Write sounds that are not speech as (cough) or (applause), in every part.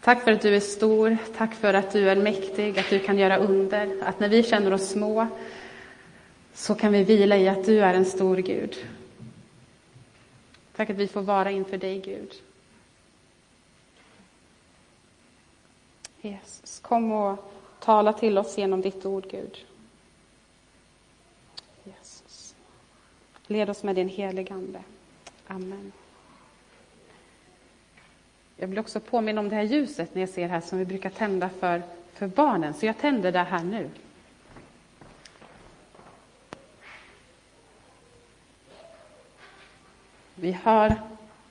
Tack för att du är stor, tack för att du är mäktig, att du kan göra under, att när vi känner oss små så kan vi vila i att du är en stor Gud. Tack att vi får vara inför dig, Gud. Jesus, kom och tala till oss genom ditt ord, Gud. Jesus. Led oss med din helige Ande. Amen. Jag vill också påminna om det här ljuset ni ser här som vi brukar tända för, för barnen, så jag tänder det här nu. Vi hör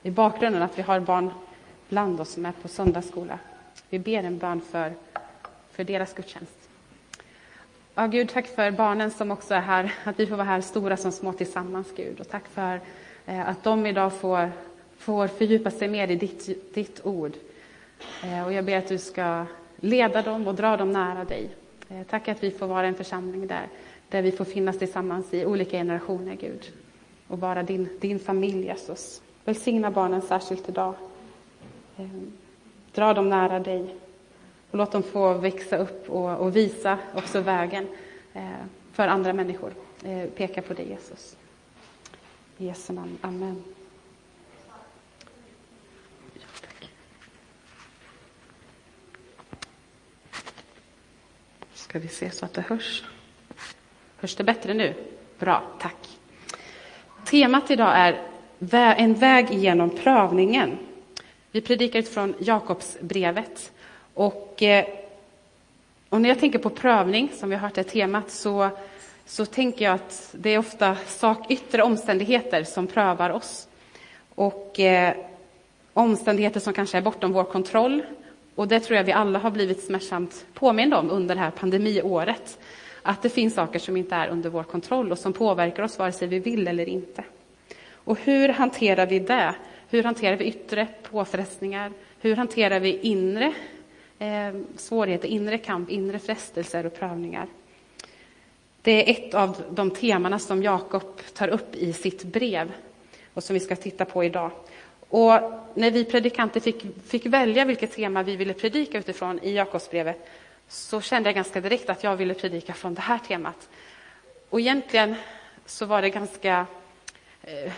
i bakgrunden att vi har barn bland oss som är på söndagsskola. Vi ber en bön för, för deras gudstjänst. Ja, Gud, tack för barnen som också är här, att vi får vara här stora som små tillsammans, Gud. Och tack för eh, att de idag får, får fördjupa sig mer i ditt, ditt ord. Eh, och jag ber att du ska leda dem och dra dem nära dig. Eh, tack att vi får vara en församling där, där vi får finnas tillsammans i olika generationer, Gud. Och vara din, din familj, Jesus. Välsigna barnen särskilt idag. Eh, dra dem nära dig och låt dem få växa upp och, och visa också vägen för andra människor. Peka på dig, Jesus. I Jesu namn. Amen. Ska vi se så att det hörs. Hörs det bättre nu? Bra, tack. Temat idag är en väg genom prövningen. Vi predikar utifrån Jakobsbrevet. Och, eh, och när jag tänker på prövning, som vi har hört är temat, så, så tänker jag att det är ofta sak, yttre omständigheter som prövar oss. Och eh, omständigheter som kanske är bortom vår kontroll. Och det tror jag vi alla har blivit smärtsamt påminda om under det här pandemiåret. Att det finns saker som inte är under vår kontroll och som påverkar oss vare sig vi vill eller inte. Och hur hanterar vi det? Hur hanterar vi yttre påfrestningar? Hur hanterar vi inre eh, svårigheter, inre kamp, inre frestelser och prövningar? Det är ett av de temana som Jakob tar upp i sitt brev och som vi ska titta på idag. Och när vi predikanter fick, fick välja vilket tema vi ville predika utifrån i Jakobsbrevet så kände jag ganska direkt att jag ville predika från det här temat. Och egentligen så var det ganska eh,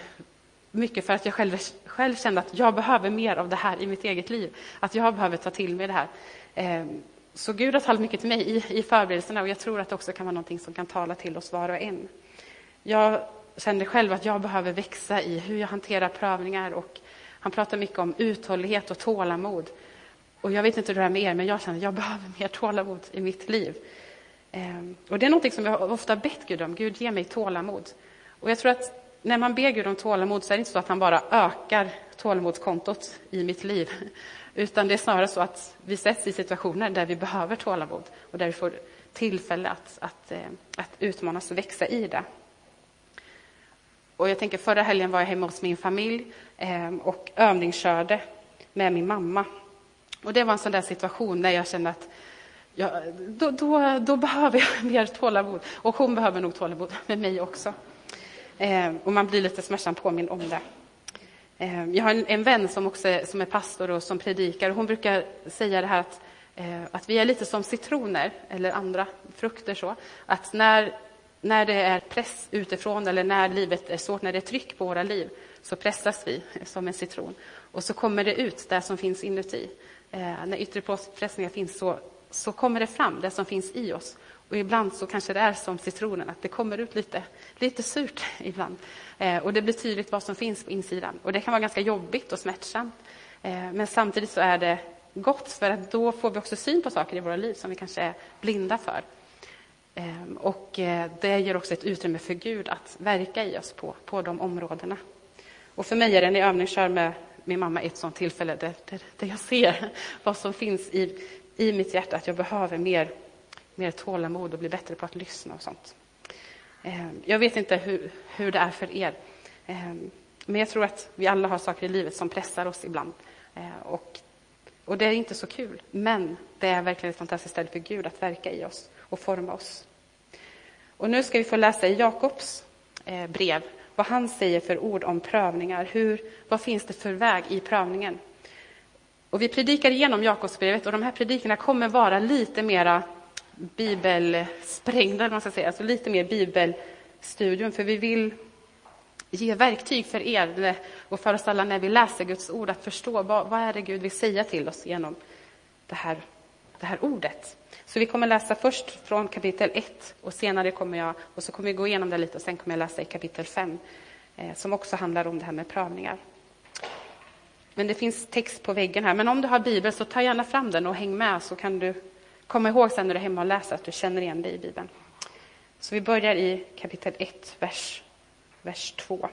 mycket för att jag själv, själv kände att jag behöver mer av det här i mitt eget liv. Att jag behöver ta till mig det här. Ehm, så Gud har talat mycket till mig i, i förberedelserna och jag tror att det också kan vara någonting som kan tala till oss var och en. Jag kände själv att jag behöver växa i hur jag hanterar prövningar och han pratar mycket om uthållighet och tålamod. Och jag vet inte hur det är med er, men jag känner att jag (laughs) behöver mer tålamod i mitt liv. Ehm, och det är något som jag ofta bett Gud om. Gud, ge mig tålamod. Och jag tror att när man ber Gud om tålamod så är det inte så att han bara ökar tålamodskontot i mitt liv. (laughs) Utan det är snarare så att vi sätts i situationer där vi behöver tålamod och där vi får tillfälle att, att, eh, att utmanas och växa i det. Och jag tänker, förra helgen var jag hemma hos min familj ehm, och övningskörde med min mamma. Och det var en sån där situation när jag kände att jag, då, då, då behöver jag (laughs) mer tålamod. Och hon behöver nog tålamod med mig också. Ehm, och man blir lite smärtsamt påmind om det. Ehm, jag har en, en, vän som också är, som är pastor och som predikar. Och hon brukar säga det här att, eh, att vi är lite som citroner eller andra frukter. Så. Att när, när det är press utifrån eller när livet är svårt, när det är tryck på våra liv, så pressas vi som en citron. Och så kommer det ut det som finns inuti. Eh, när yttre påfrestningar finns så, så kommer det fram, det som finns i oss. Och ibland så kanske det är som citronen, att det kommer ut lite, lite surt (laughs) ibland. Eh, och det blir tydligt vad som finns på insidan. Och det kan vara ganska jobbigt och smärtsamt. Eh, men samtidigt så är det gott, för att då får vi också syn på saker i våra liv som vi kanske är blinda för. Ehm, och eh, det ger också ett utrymme för Gud att verka i oss på, på de områdena. Och för mig är det när jag övningskör med min mamma ett sånt tillfälle där, där, där jag ser (laughs) vad som finns i, i mitt hjärta, att jag behöver mer mer tålamod och bli bättre på att lyssna och sånt. Ehm, jag vet inte hur, hur det är för er, ehm, men jag tror att vi alla har saker i livet som pressar oss ibland. Och, och det är inte så kul, men det är verkligen ett fantastiskt ställe för Gud att verka i oss och forma oss. Och nu ska vi få läsa i Jakobs eh, brev vad han säger för ord om prövningar. Hur, vad finns det för väg i prövningen? Och vi predikar igenom Jakobsbrevet och de här predikerna kommer vara lite mera bibelsprängda, man ska säga, alltså lite mer bibelstudium, för vi vill ge verktyg för er och för oss alla när vi läser Guds ord att förstå vad, vad är det Gud vill säga till oss genom det här, det här ordet. Så vi kommer läsa först från kapitel 1 och senare kommer jag, och så kommer vi gå igenom det lite och sen kommer jag läsa i kapitel 5 eh, som också handlar om det här med prövningar. Men det finns text på väggen här. Men om du har Bibeln så ta gärna fram den och häng med så kan du komma ihåg sen när du är hemma och läser att du känner igen dig i Bibeln. Så vi börjar i kapitel 1, vers, vers 2.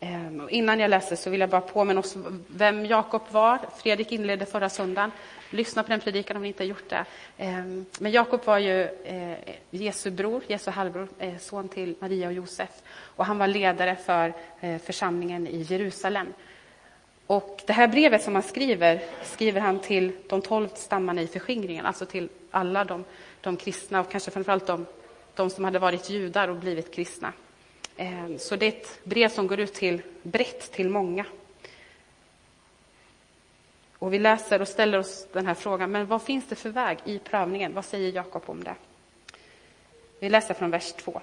Ehm, och innan jag läser så vill jag bara påminna oss vem Jakob var. Fredrik inledde förra söndagen. Lyssna på den predikan om ni inte har gjort det. Ehm, men Jakob var ju eh, Jesu bror, Jesu halvbror, eh, son till Maria och Josef. Och han var ledare för eh, församlingen i Jerusalem. Och det här brevet som han skriver, skriver han till de tolv stammarna i förskingringen, alltså till alla de, de kristna och kanske framförallt de, de som hade varit judar och blivit kristna. Ehm, så det är ett brev som går ut till brett till många. Och vi läser och ställer oss den här frågan, men vad finns det för väg i prövningen? Vad säger Jakob om det? Vi läser från vers 2.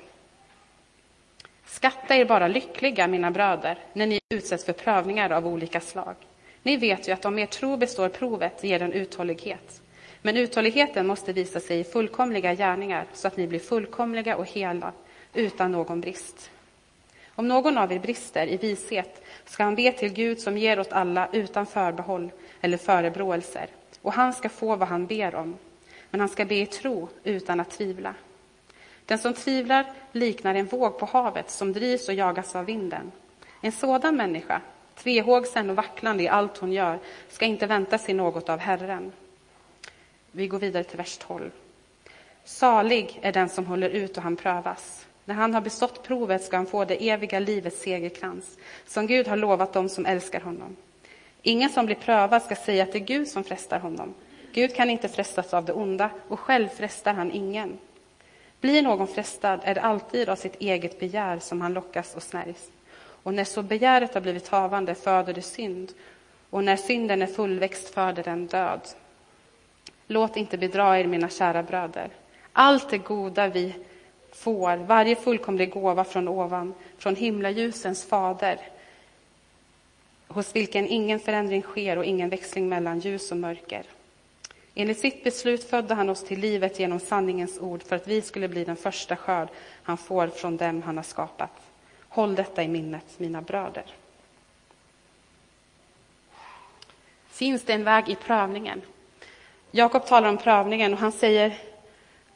Skatta er bara lyckliga, mina bröder, när ni utsätts för prövningar av olika slag. Ni vet ju att om er tro består provet ger den uthållighet. Men uthålligheten måste visa sig i fullkomliga gärningar så att ni blir fullkomliga och hela, utan någon brist. Om någon av er brister i vishet ska han be till Gud som ger åt alla utan förbehåll eller förebråelser, och han ska få vad han ber om. Men han ska be i tro utan att tvivla. Den som tvivlar liknar en våg på havet som drivs och jagas av vinden. En sådan människa, tvehågsen och vacklande i allt hon gör, ska inte vänta sig något av Herren. Vi går vidare till vers 12. Salig är den som håller ut och han prövas. När han har bestått provet ska han få det eviga livets segerkrans, som Gud har lovat dem som älskar honom. Ingen som blir prövad ska säga att det är Gud som frestar honom. Gud kan inte frestas av det onda, och själv frestar han ingen. Blir någon frestad är det alltid av sitt eget begär som han lockas och snärjs. Och när så begäret har blivit havande föder det synd, och när synden är fullväxt föder den död. Låt inte bedra er, mina kära bröder. Allt det goda vi får, varje fullkomlig gåva från ovan, från himlaljusens fader, hos vilken ingen förändring sker och ingen växling mellan ljus och mörker. Enligt sitt beslut födde han oss till livet genom sanningens ord för att vi skulle bli den första skörd han får från dem han har skapat. Håll detta i minnet, mina bröder. Finns det en väg i prövningen? Jakob talar om prövningen och han säger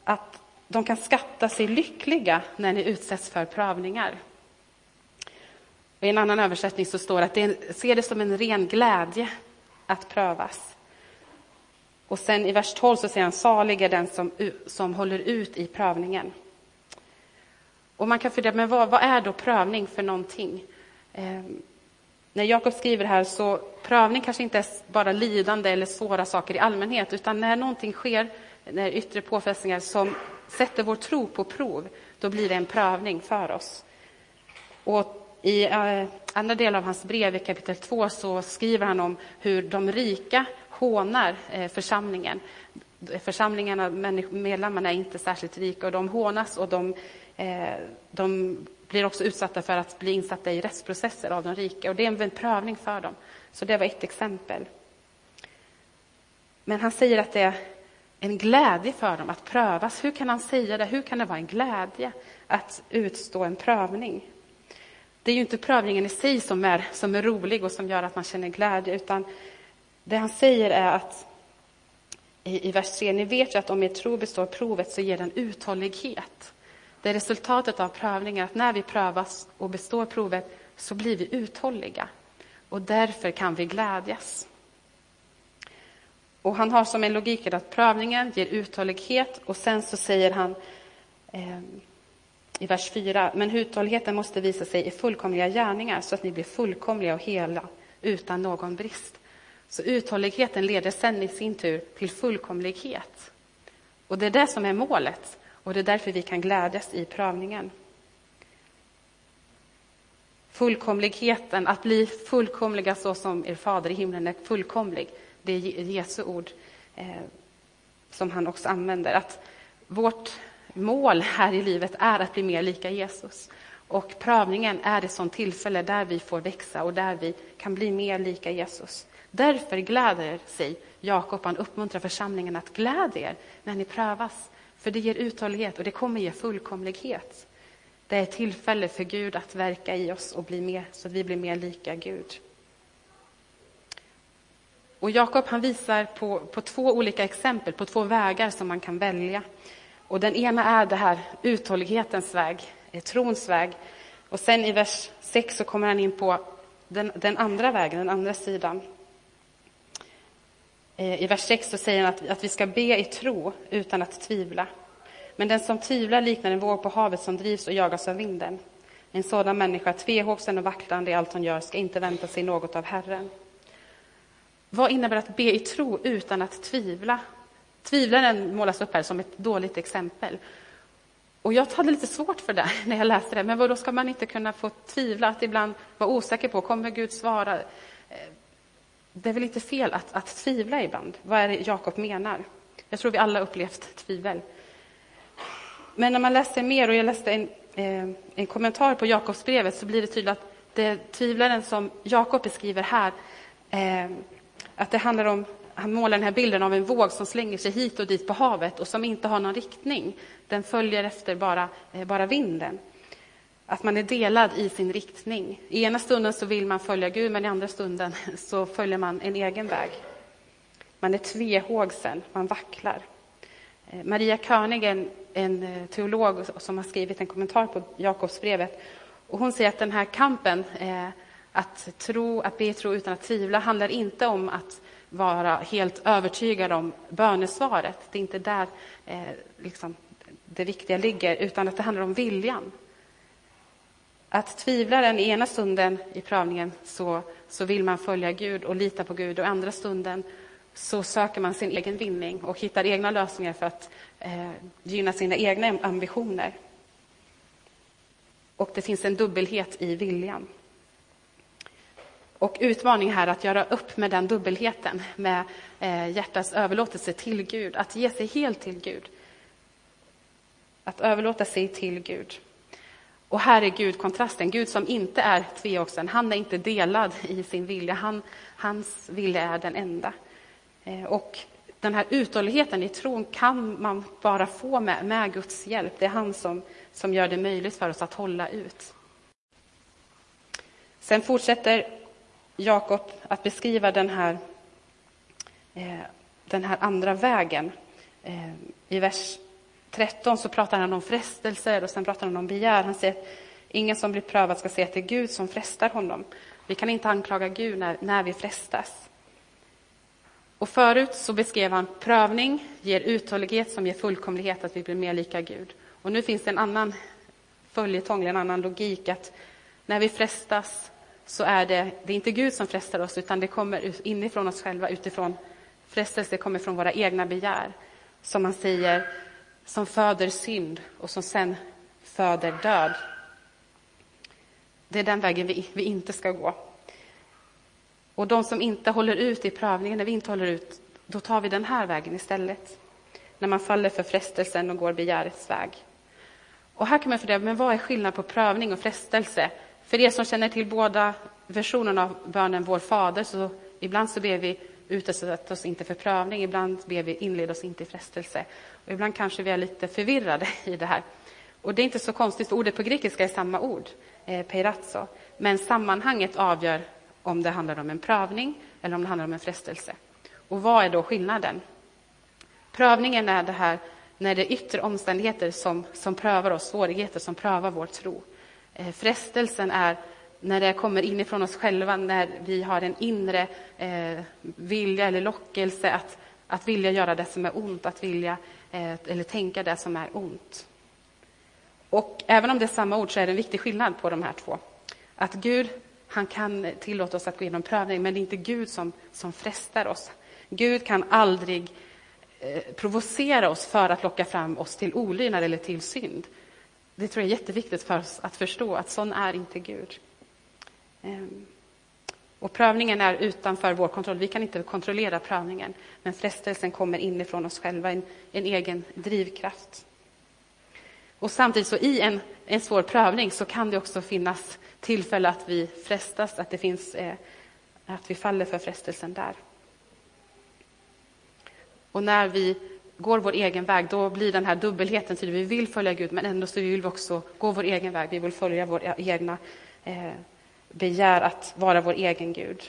att de kan skatta sig lyckliga när ni utsätts för prövningar. I en annan översättning så står det att det ser det som en ren glädje att prövas. Och sen i vers 12 så säger han, salig är den som, som håller ut i prövningen. Och man kan fundera, men vad, vad är då prövning för någonting? Eh, när Jakob skriver här så prövning kanske inte är bara lidande eller svåra saker i allmänhet, utan när någonting sker, när yttre påfrestningar som sätter vår tro på prov, då blir det en prövning för oss. Och i eh, andra delen av hans brev, i kapitel 2, så skriver han om hur de rika hånar eh, församlingen. Församlingarna, medlemmarna är inte särskilt rika och de hånas och de, eh, de blir också utsatta för att bli insatta i rättsprocesser av de rika och det är en prövning för dem. Så det var ett exempel. Men han säger att det är en glädje för dem att prövas. Hur kan han säga det? Hur kan det vara en glädje att utstå en prövning? Det är ju inte prövningen i sig som är, som är rolig och som gör att man känner glädje, utan det han säger är att i, i vers 3, ni vet ju att om er tro består provet så ger den uthållighet. Det är resultatet av prövningen, att när vi prövas och består provet så blir vi uthålliga. Och därför kan vi glädjas. Och han har som en logik att prövningen ger uthållighet och sen så säger han eh, i vers 4, men uthålligheten måste visa sig i fullkomliga gärningar så att ni blir fullkomliga och hela utan någon brist. Så uthålligheten leder sen i sin tur till fullkomlighet. Och det är det som är målet och det är därför vi kan glädjas i prövningen. Fullkomligheten, att bli fullkomliga så som er fader i himlen är fullkomlig. Det är Jesu ord eh, som han också använder. Att vårt mål här i livet är att bli mer lika Jesus. Och prövningen är ett sånt tillfälle där vi får växa och där vi kan bli mer lika Jesus. Därför gläder sig Jakob, han uppmuntrar församlingen att glädja er när ni prövas. För det ger uthållighet och det kommer ge fullkomlighet. Det är ett tillfälle för Gud att verka i oss och bli mer, så att vi blir mer lika Gud. Och Jakob han visar på, på två olika exempel, på två vägar som man kan välja. Och den ena är det här uthållighetens väg, eh, trons väg. Och sen i vers 6 så kommer han in på den, den andra vägen, den andra sidan. Eh, I vers 6 så säger han att, att vi ska be i tro utan att tvivla. Men den som tvivlar liknar en våg på havet som drivs och jagas av vinden. En sådan människa, tvehågsen och vacklande i allt hon gör, ska inte vänta sig något av Herren. Vad innebär att be i tro utan att tvivla? Tvivlaren målas upp här som ett dåligt exempel. Och jag hade lite svårt för det när jag läste det. Men då ska man inte kunna få tvivla, att ibland vara osäker på, kommer Gud svara? Eh, det är väl inte fel att, att tvivla ibland? Vad är det Jakob menar? Jag tror vi alla upplevt tvivel. Men när man läser mer, och jag läste en, eh, en kommentar på Jakobsbrevet, så blir det tydligt att det tvivlaren som Jakob beskriver här, eh, att det handlar om han målar den här bilden av en våg som slänger sig hit och dit på havet och som inte har någon riktning. Den följer efter bara, eh, bara vinden. Att man är delad i sin riktning. I ena stunden så vill man följa Gud, men i andra stunden (laughs) så följer man en egen väg. Man är tvehågsen, man vacklar. Eh, Maria König, en, en eh, teolog som har skrivit en kommentar på Jakobsbrevet, och hon säger att den här kampen, att tro, att be tro utan att tvivla, handlar inte om att vara helt övertygad om bönesvaret. Det är inte där eh, liksom, det viktiga ligger, utan att det handlar om viljan. Att tvivla den ena stunden i prövningen så, så vill man följa Gud och lita på Gud och andra stunden så söker man sin egen vinning och hittar egna lösningar för att eh, gynna sina egna ambitioner. Och det finns en dubbelhet i viljan. Och utmaning här att göra upp med den dubbelheten, med eh, hjärtats överlåtelse till Gud, att ge sig helt till Gud. Att överlåta sig till Gud. Och här är Gud kontrasten, Gud som inte är tvehågsen, han är inte delad i sin vilja, han, hans vilja är den enda. Eh, och den här uthålligheten i tron kan man bara få med, med Guds hjälp. Det är han som, som gör det möjligt för oss att hålla ut. Sen fortsätter Jakob att beskriva den här, eh, den här andra vägen. Eh, I vers 13 så pratar han om frestelser och sen pratar han om begär. Han säger att ingen som blir prövad ska säga att det är Gud som frestar honom. Vi kan inte anklaga Gud när, när vi frestas. Och förut så beskrev han prövning ger uthållighet som ger fullkomlighet, att vi blir mer lika Gud. Och nu finns det en annan följetong, en annan logik, att när vi frestas så är det, det är inte Gud som frestar oss, utan det kommer inifrån oss själva, utifrån frestelse kommer från våra egna begär. Som man säger, som föder synd och som sen föder död. Det är den vägen vi, vi inte ska gå. Och de som inte håller ut i prövningen, när vi inte håller ut, då tar vi den här vägen istället. När man faller för frestelsen och går begärets väg. Och här kan man fundera, men vad är skillnaden på prövning och frestelse? För er som känner till båda versionerna av bönen Vår Fader, så ibland så ber vi utsätt oss inte för prövning, ibland ber vi inled oss inte i frestelse. Och ibland kanske vi är lite förvirrade (laughs) i det här. Och det är inte så konstigt, för ordet på grekiska är samma ord, eh, peirazzo. Men sammanhanget avgör om det handlar om en prövning eller om det handlar om en frestelse. Och vad är då skillnaden? Prövningen är det här när det är yttre omständigheter som, som prövar oss, svårigheter som prövar vår tro. Eh, frestelsen är när det kommer inifrån oss själva, när vi har en inre eh, vilja eller lockelse att, att vilja göra det som är ont, att vilja eh, eller tänka det som är ont. Och även om det är samma ord så är det en viktig skillnad på de här två. Att Gud, han kan tillåta oss att gå igenom prövning, men det är inte Gud som, som frestar oss. Gud kan aldrig eh, provocera oss för att locka fram oss till olydnad eller till synd. Det tror jag är jätteviktigt för oss att förstå, att sån är inte Gud. Ehm, och prövningen är utanför vår kontroll. Vi kan inte kontrollera prövningen, men frestelsen kommer inifrån oss själva, en, en egen drivkraft. Och samtidigt så i en, en svår prövning så kan det också finnas tillfälle att vi frestas, att det finns eh, att vi faller för frestelsen där. Och när vi går vår egen väg, då blir den här dubbelheten tydlig. Vi vill följa Gud, men ändå så vill vi också gå vår egen väg. Vi vill följa vår e- egna eh, begär att vara vår egen Gud.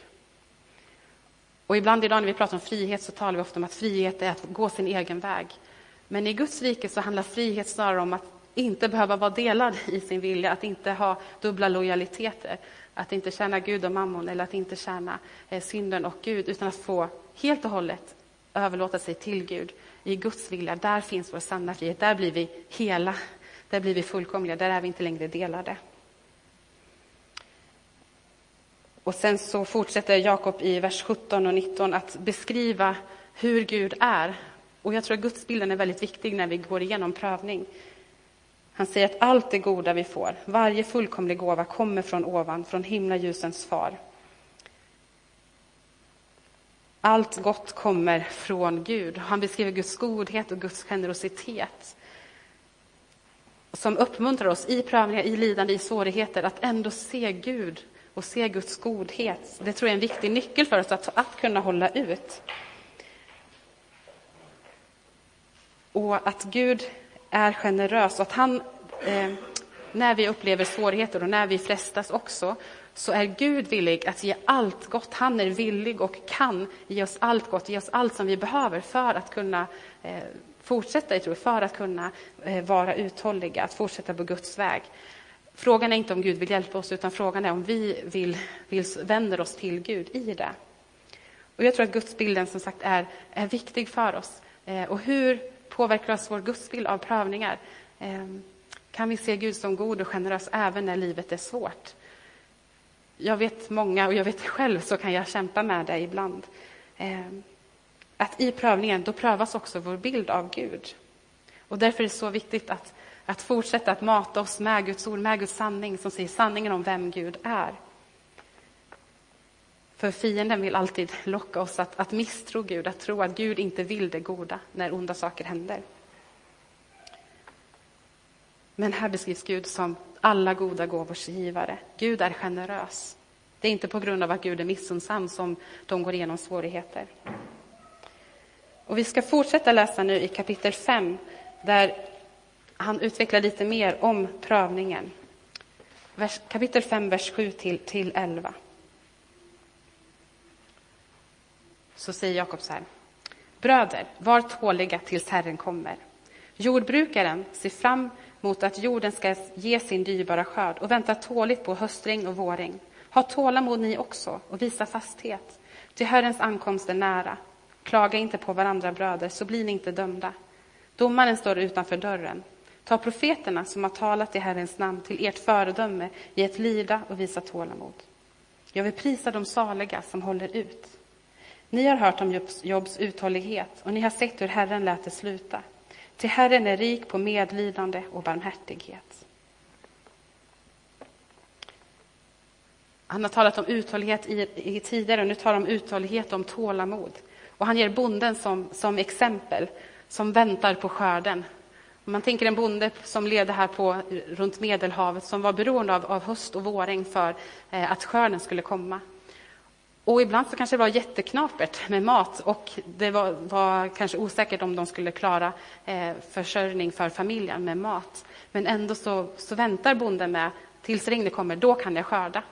Och ibland idag när vi pratar om frihet så talar vi ofta om att frihet är att gå sin egen väg. Men i Guds rike så handlar frihet snarare om att inte behöva vara delad i sin vilja, att inte ha dubbla lojaliteter, att inte tjäna Gud och mammon eller att inte tjäna eh, synden och Gud, utan att få helt och hållet överlåta sig till Gud i Guds vilja. Där finns vår sanna frihet, där blir vi hela, där blir vi fullkomliga, där är vi inte längre delade. Och sen så fortsätter Jakob i vers 17 och 19 att beskriva hur Gud är. Och jag tror att gudsbilden är väldigt viktig när vi går igenom prövning. Han säger att allt det goda vi får, varje fullkomlig gåva kommer från ovan, från himlaljusens far. Allt gott kommer från Gud. Han beskriver Guds godhet och Guds generositet som uppmuntrar oss i prövningar, i lidande, i svårigheter att ändå se Gud och se Guds godhet. Det tror jag är en viktig nyckel för oss att, att kunna hålla ut. Och att Gud är generös och att han, eh, när vi upplever svårigheter och när vi frestas också, så är Gud villig att ge allt gott. Han är villig och kan ge oss allt gott, ge oss allt som vi behöver för att kunna eh, fortsätta i tro, för att kunna eh, vara uthålliga, att fortsätta på Guds väg. Frågan är inte om Gud vill hjälpa oss, utan frågan är om vi vill, vill vänder oss till Gud i det. Och jag tror att gudsbilden som sagt är, är viktig för oss. Eh, och hur påverkar oss vår gudsbild av prövningar? Eh, kan vi se Gud som god och generös även när livet är svårt? Jag vet många, och jag vet själv, så kan jag kämpa med det ibland. Ehm, att i prövningen, då prövas också vår bild av Gud. Och därför är det så viktigt att att fortsätta att mata oss med Guds ord, med Guds sanning som säger sanningen om vem Gud är. För fienden vill alltid locka oss att, att misstro Gud, att tro att Gud inte vill det goda när onda saker händer. Men här beskrivs Gud som alla goda gåvors givare. Gud är generös. Det är inte på grund av att Gud är missunnsam som de går igenom svårigheter. Och vi ska fortsätta läsa nu i kapitel 5, där han utvecklar lite mer om prövningen. Vers, kapitel 5, vers 7 till, till 11. Så säger Jakob så här. Bröder, var tåliga tills Herren kommer. Jordbrukaren ser fram mot att jorden ska ge sin dyrbara skörd och väntar tåligt på höstregn och vårregn. Ha tålamod ni också och visa fasthet, till Herrens ankomst är nära. Klaga inte på varandra, bröder, så blir ni inte dömda. Domaren står utanför dörren. Ta profeterna som har talat i Herrens namn till ert föredöme i ett lida och visa tålamod. Jag vill prisa de saliga som håller ut. Ni har hört om Jobs, Jobs uthållighet och ni har sett hur Herren lät det sluta. Till Herren är rik på medlidande och barmhärtighet. Han har talat om uthållighet i, i tidigare och nu talar han om uthållighet och om tålamod. Och han ger bonden som, som exempel, som väntar på skörden. Om man tänker en bonde som levde här på, runt Medelhavet som var beroende av, av höst och vårregn för eh, att skörden skulle komma. Och ibland så kanske det var jätteknapert med mat och det var, var kanske osäkert om de skulle klara eh, försörjning för familjen med mat. Men ändå så, så väntar bonden med tills regnet kommer, då kan jag skörda.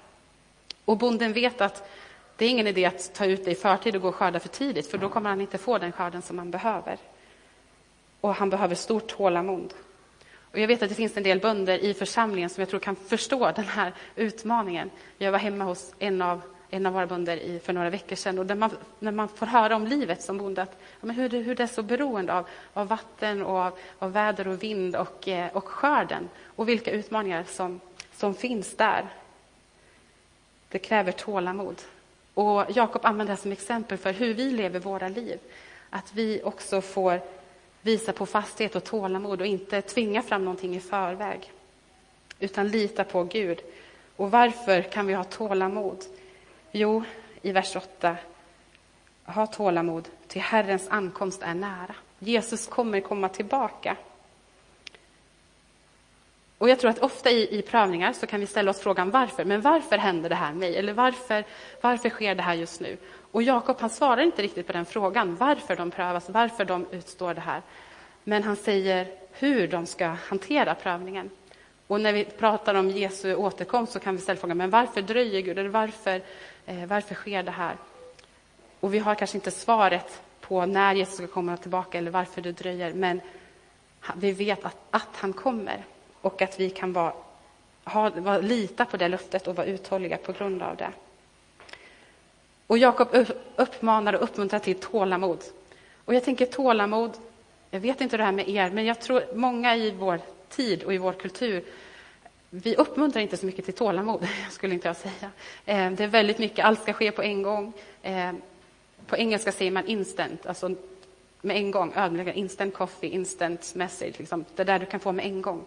Och bonden vet att det är ingen idé att ta ut det i förtid och gå och skörda för tidigt, för då kommer han inte få den skörden som han behöver och han behöver stort tålamod. Och jag vet att det finns en del bönder i församlingen som jag tror kan förstå den här utmaningen. Jag var hemma hos en av, en av våra bönder i, för några veckor sedan och man, när man får höra om livet som bonde, att, ja, hur, det, hur det är så beroende av, av vatten och av, av väder och vind och, eh, och skörden och vilka utmaningar som, som finns där. Det kräver tålamod. Och Jakob använder det som exempel för hur vi lever våra liv. Att vi också får visa på fasthet och tålamod och inte tvinga fram någonting i förväg, utan lita på Gud Och varför kan vi ha tålamod? Jo, i vers 8. Ha tålamod, till Herrens ankomst är nära. Jesus kommer komma tillbaka. Och jag tror att ofta i, i prövningar så kan vi ställa oss frågan varför. Men varför händer det här mig? Eller varför, varför sker det här just nu? Och Jakob han svarar inte riktigt på den frågan, varför de prövas, varför de utstår det här. Men han säger hur de ska hantera prövningen. Och när vi pratar om Jesu återkomst så kan vi ställa frågan, men varför dröjer Gud? Eller varför, Eh, varför sker det här? Och vi har kanske inte svaret på när Jesus ska komma tillbaka eller varför det dröjer, men vi vet att, att han kommer och att vi kan vara, ha, vara, lita på det löftet och vara uthålliga på grund av det. Och Jakob uppmanar och uppmuntrar till tålamod. Och jag tänker tålamod, jag vet inte det här med er, men jag tror många i vår tid och i vår kultur, vi uppmuntrar inte så mycket till tålamod, (laughs) skulle inte jag säga. Eh, det är väldigt mycket, allt ska ske på en gång. Eh, på engelska säger man instant, alltså med en gång, ödmjuka, instant coffee, instant message, liksom. det där du kan få med en gång.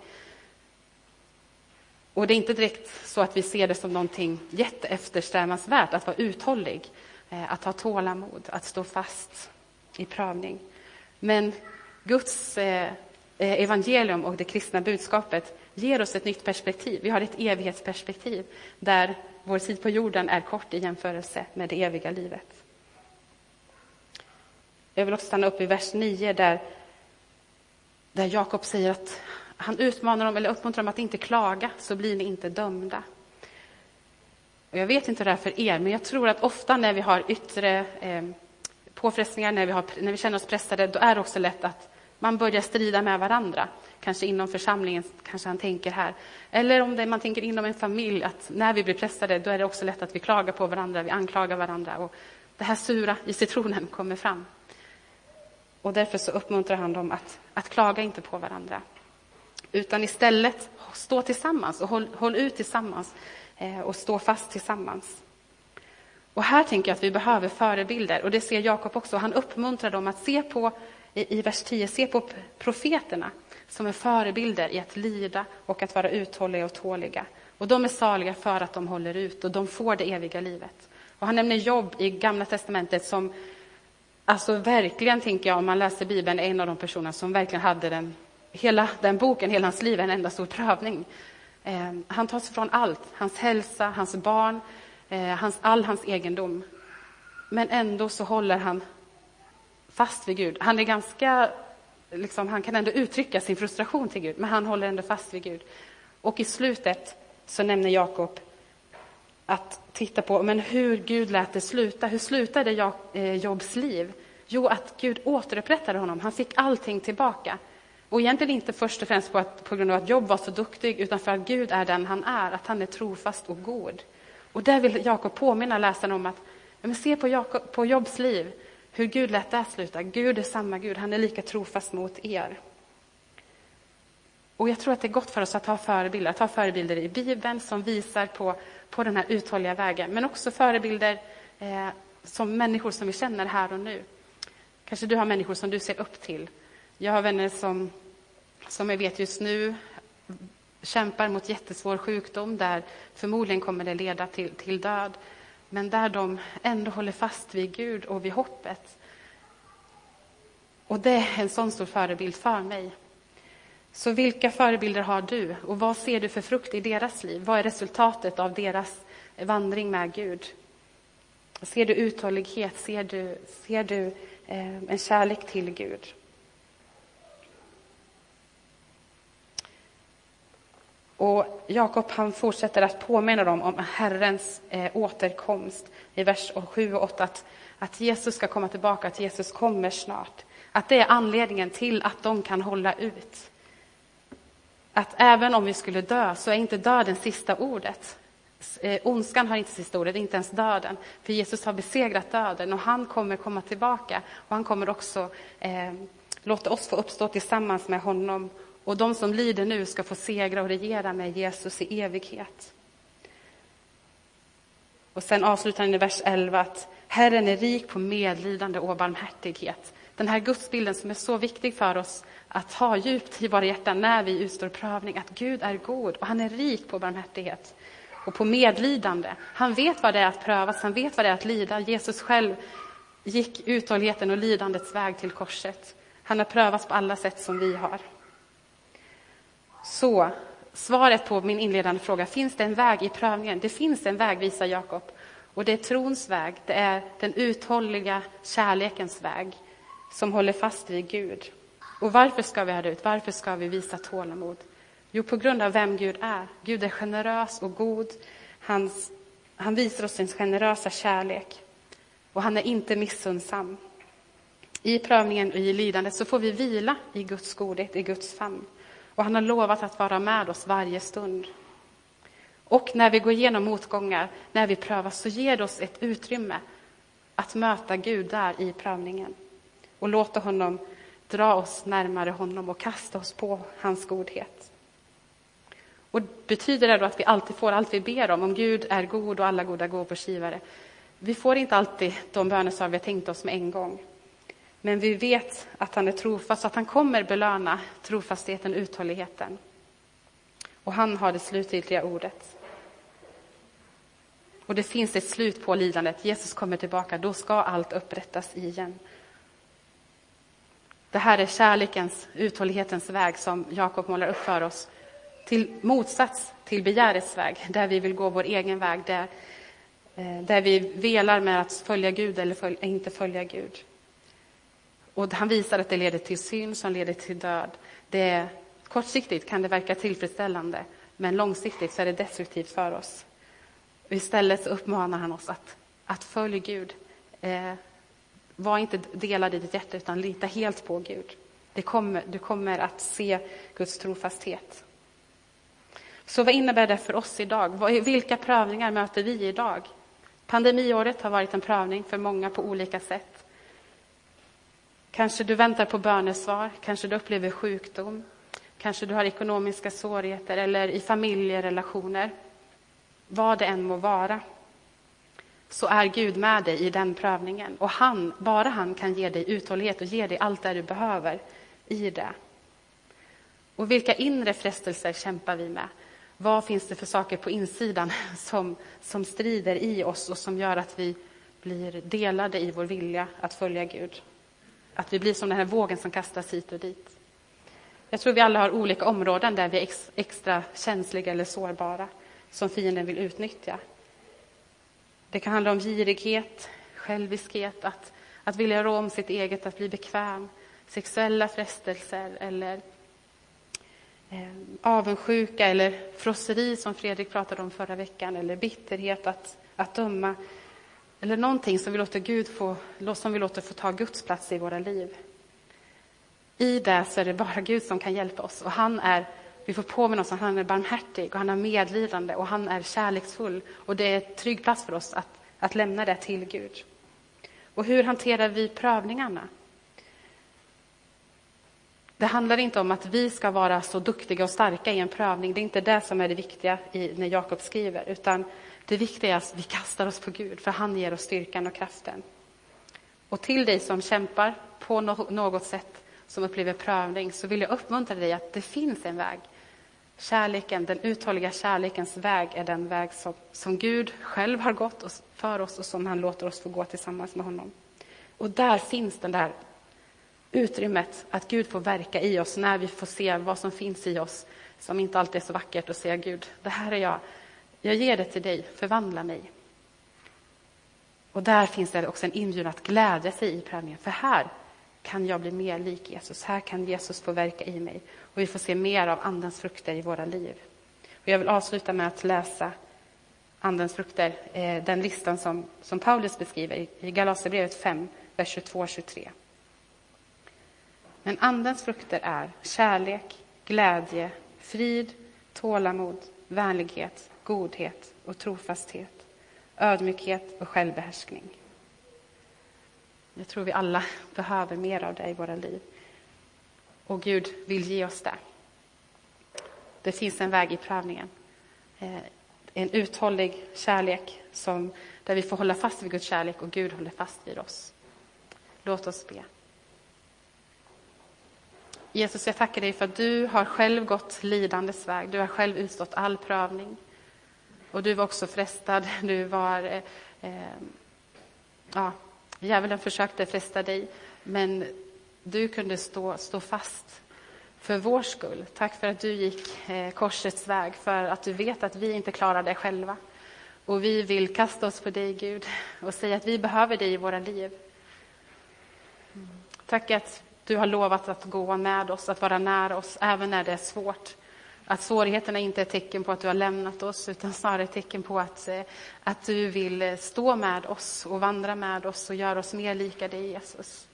Och det är inte direkt så att vi ser det som någonting jätteeftersträvansvärt att vara uthållig, eh, att ha tålamod, att stå fast i prövning. Men Guds evangelium och det kristna budskapet ger oss ett nytt perspektiv. Vi har ett evighetsperspektiv där vår tid på jorden är kort i jämförelse med det eviga livet. Jag vill också stanna upp i vers 9 där, där Jakob säger att han utmanar dem, eller uppmuntrar dem att inte klaga, så blir ni inte dömda. Och jag vet inte hur det är för er, men jag tror att ofta när vi har yttre eh, påfrestningar, när vi, har, när vi känner oss pressade, då är det också lätt att man börjar strida med varandra. Kanske inom församlingen, kanske han tänker här. Eller om det, man tänker inom en familj, att när vi blir pressade, då är det också lätt att vi klagar på varandra, vi anklagar varandra. Och det här sura i citronen kommer fram. Och därför så uppmuntrar han dem att, att klaga inte på varandra. Utan istället stå tillsammans och håll, håll ut tillsammans eh, och stå fast tillsammans. Och här tänker jag att vi behöver förebilder och det ser Jakob också. Han uppmuntrar dem att se på, i, i vers 10, se på profeterna som är förebilder i att lida och att vara uthålliga och tåliga. Och de är saliga för att de håller ut och de får det eviga livet. Och han nämner Jobb i Gamla testamentet som Alltså verkligen, tänker jag, om man läser Bibeln, är en av de personer som verkligen hade den, hela den boken, hela hans liv, en enda stor prövning. Eh, han tas ifrån allt, hans hälsa, hans barn, eh, hans, all hans egendom. Men ändå så håller han fast vid Gud. Han är ganska, liksom, han kan ändå uttrycka sin frustration till Gud, men han håller ändå fast vid Gud. Och i slutet så nämner Jakob att titta på men hur Gud lät det sluta. Hur slutade eh, Jobs liv? Jo, att Gud återupprättade honom. Han fick allting tillbaka. Och egentligen inte först och främst på, att, på grund av att Job var så duktig, utan för att Gud är den han är, att han är trofast och god. Och där vill Jakob påminna läsaren om att men se på, Jakob, på Jobs liv, hur Gud lät det sluta. Gud är samma Gud, han är lika trofast mot er. Och jag tror att det är gott för oss att ha förebilder, att ha förebilder i Bibeln som visar på på den här uthålliga vägen, men också förebilder eh, som människor som vi känner här och nu. Kanske du har människor som du ser upp till. Jag har vänner som, som jag vet just nu kämpar mot jättesvår sjukdom där förmodligen kommer det leda till, till död, men där de ändå håller fast vid Gud och vid hoppet. Och det är en sån stor förebild för mig. Så vilka förebilder har du och vad ser du för frukt i deras liv? Vad är resultatet av deras vandring med Gud? Ser du uthållighet? Ser du, ser du eh, en kärlek till Gud? Och Jakob han fortsätter att påminna dem om Herrens eh, återkomst i vers 7 och 8, att, att Jesus ska komma tillbaka, att Jesus kommer snart. Att det är anledningen till att de kan hålla ut att även om vi skulle dö så är inte döden sista ordet. Eh, ondskan har inte sista ordet, inte ens döden. För Jesus har besegrat döden och han kommer komma tillbaka. Och han kommer också eh, låta oss få uppstå tillsammans med honom. Och de som lider nu ska få segra och regera med Jesus i evighet. Och sen avslutar han i vers 11 att Herren är rik på medlidande och barmhärtighet. Den här gudsbilden som är så viktig för oss att ha djupt i våra hjärtan när vi utstår prövning, att Gud är god och han är rik på barmhärtighet. och på medlidande. Han vet vad det är att prövas, han vet vad det är att lida. Jesus själv gick uthålligheten och lidandets väg till korset. Han har prövats på alla sätt som vi har. Så svaret på min inledande fråga, finns det en väg i prövningen? Det finns en väg, visar Jakob. Och det är trons väg, det är den uthålliga kärlekens väg som håller fast vid Gud. Och varför ska vi härda ut? Varför ska vi visa tålamod? Jo, på grund av vem Gud är. Gud är generös och god. Hans, han visar oss sin generösa kärlek. Och han är inte missunnsam. I prövningen och i lidandet så får vi vila i Guds godhet, i Guds famn. Och han har lovat att vara med oss varje stund. Och när vi går igenom motgångar, när vi prövas, så ger det oss ett utrymme att möta Gud där i prövningen och låta honom dra oss närmare honom och kasta oss på hans godhet. Och betyder det då att vi alltid får allt vi ber om, om Gud är god och alla goda gåvors givare? Vi får inte alltid de bönesvar vi har tänkt oss med en gång. Men vi vet att han är trofast, att han kommer belöna trofastheten uthålligheten. Och han har det slutgiltiga ordet. Och det finns ett slut på lidandet. Jesus kommer tillbaka, då ska allt upprättas igen. Det här är kärlekens, uthållighetens väg som Jakob målar upp för oss. Till motsats till begärets väg, där vi vill gå vår egen väg, där, eh, där vi velar med att följa Gud eller följ, inte följa Gud. Och han visar att det leder till synd som leder till död. Det, kortsiktigt kan det verka tillfredsställande, men långsiktigt så är det destruktivt för oss. Istället så uppmanar han oss att, att följa Gud. Eh, var inte delad i ditt hjärta, utan lita helt på Gud. Det kommer, du kommer att se Guds trofasthet. Så vad innebär det för oss idag? Vilka prövningar möter vi idag? Pandemiåret har varit en prövning för många på olika sätt. Kanske du väntar på bönesvar, kanske du upplever sjukdom, kanske du har ekonomiska svårigheter eller i familjerelationer. Vad det än må vara, så är Gud med dig i den prövningen. Och han, bara han kan ge dig uthållighet och ge dig allt det du behöver i det. Och vilka inre frestelser kämpar vi med? Vad finns det för saker på insidan (laughs) som, som strider i oss och som gör att vi blir delade i vår vilja att följa Gud? Att vi blir som den här vågen som kastas hit och dit. Jag tror vi alla har olika områden där vi är extra känsliga eller sårbara som fienden vill utnyttja. Det kan handla om girighet, själviskhet, att, att vilja rå om sitt eget, att bli bekväm, sexuella frestelser eller eh, avundsjuka eller frosseri som Fredrik pratade om förra veckan, eller bitterhet att, att döma. Eller någonting som vi låter Gud få, som vi låter få ta Guds plats i våra liv. I det så är det bara Gud som kan hjälpa oss och han är vi får påminna oss att han är barmhärtig och han är medlidande och han är kärleksfull. Och det är en trygg plats för oss att, att lämna det till Gud. Och hur hanterar vi prövningarna? Det handlar inte om att vi ska vara så duktiga och starka i en prövning. Det är inte det som är det viktiga i, när Jakob skriver. Utan det viktiga är att vi kastar oss på Gud, för han ger oss styrkan och kraften. Och till dig som kämpar på något sätt, som upplever prövning, så vill jag uppmuntra dig att det finns en väg. Kärleken, den uthålliga kärlekens väg är den väg som, som Gud själv har gått för oss och som han låter oss få gå tillsammans med honom. Och där finns den där utrymmet att Gud får verka i oss när vi får se vad som finns i oss som inte alltid är så vackert och säga Gud, det här är jag. Jag ger det till dig, förvandla mig. Och där finns det också en inbjudan att glädja sig i prövningen, för här kan jag bli mer lik Jesus. Här kan Jesus få verka i mig och vi får se mer av Andens frukter i våra liv. Och jag vill avsluta med att läsa Andens frukter, eh, den listan som, som Paulus beskriver i Galaterbrevet 5, vers 22-23. Men Andens frukter är kärlek, glädje, frid, tålamod, vänlighet, godhet och trofasthet, ödmjukhet och självbehärskning. Jag tror vi alla behöver mer av det i våra liv. Och Gud vill ge oss det. Det finns en väg i prövningen. Eh, en uthållig kärlek som, där vi får hålla fast vid Guds kärlek och Gud håller fast vid oss. Låt oss be. Jesus, jag tackar dig för att du har själv gått lidandes väg. Du har själv utstått all prövning. Och du var också frestad. Du var... Eh, eh, ja, djävulen försökte fresta dig, men du kunde stå, stå fast för vår skull. Tack för att du gick eh, korsets väg, för att du vet att vi inte klarar det själva. Och vi vill kasta oss på dig, Gud, och säga att vi behöver dig i våra liv. Tack att du har lovat att gå med oss, att vara nära oss, även när det är svårt. Att svårigheterna inte är tecken på att du har lämnat oss, utan snarare tecken på att, eh, att du vill eh, stå med oss och vandra med oss och göra oss mer lika dig, Jesus.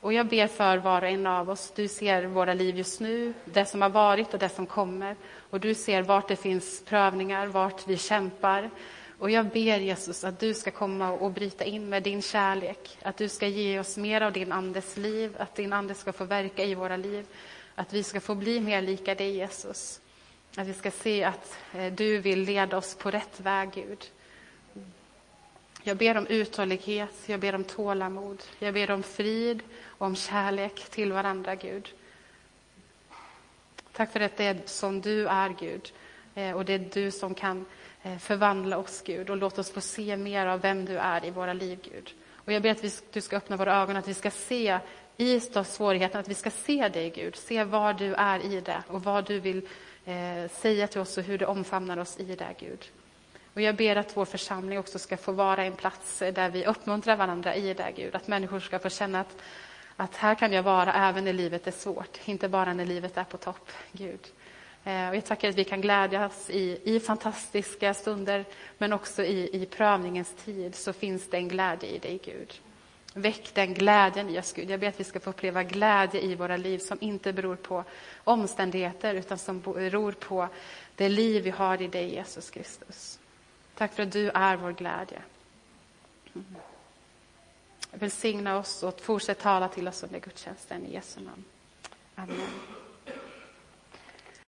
Och jag ber för var och en av oss. Du ser våra liv just nu, det som har varit och det som kommer. Och du ser vart det finns prövningar, vart vi kämpar. Och jag ber Jesus att du ska komma och bryta in med din kärlek. Att du ska ge oss mer av din andes liv, att din ande ska få verka i våra liv. Att vi ska få bli mer lika dig Jesus. Att vi ska se att eh, du vill leda oss på rätt väg, Gud. Jag ber om uthållighet, jag ber om tålamod, jag ber om frid och om kärlek till varandra, Gud. Tack för att det är som du är, Gud. Eh, och det är du som kan eh, förvandla oss, Gud. Och låt oss få se mer av vem du är i våra liv, Gud. Och jag ber att vi, du ska öppna våra ögon, att vi ska se i svårigheten, att vi ska se dig, Gud. Se var du är i det och vad du vill eh, säga till oss och hur du omfamnar oss i det, Gud. Och jag ber att vår församling också ska få vara en plats där vi uppmuntrar varandra i det, Gud. Att människor ska få känna att, att här kan jag vara även när livet är svårt, inte bara när livet är på topp, Gud. Eh, och jag tackar att vi kan glädjas i, i fantastiska stunder, men också i, i prövningens tid så finns det en glädje i dig, Gud. Väck den glädjen i oss, Gud. Jag ber att vi ska få uppleva glädje i våra liv som inte beror på omständigheter, utan som beror på det liv vi har i dig, Jesus Kristus. Tack för att du är vår glädje. Mm. Välsigna oss och fortsätt tala till oss under gudstjänsten i Jesu namn. Amen.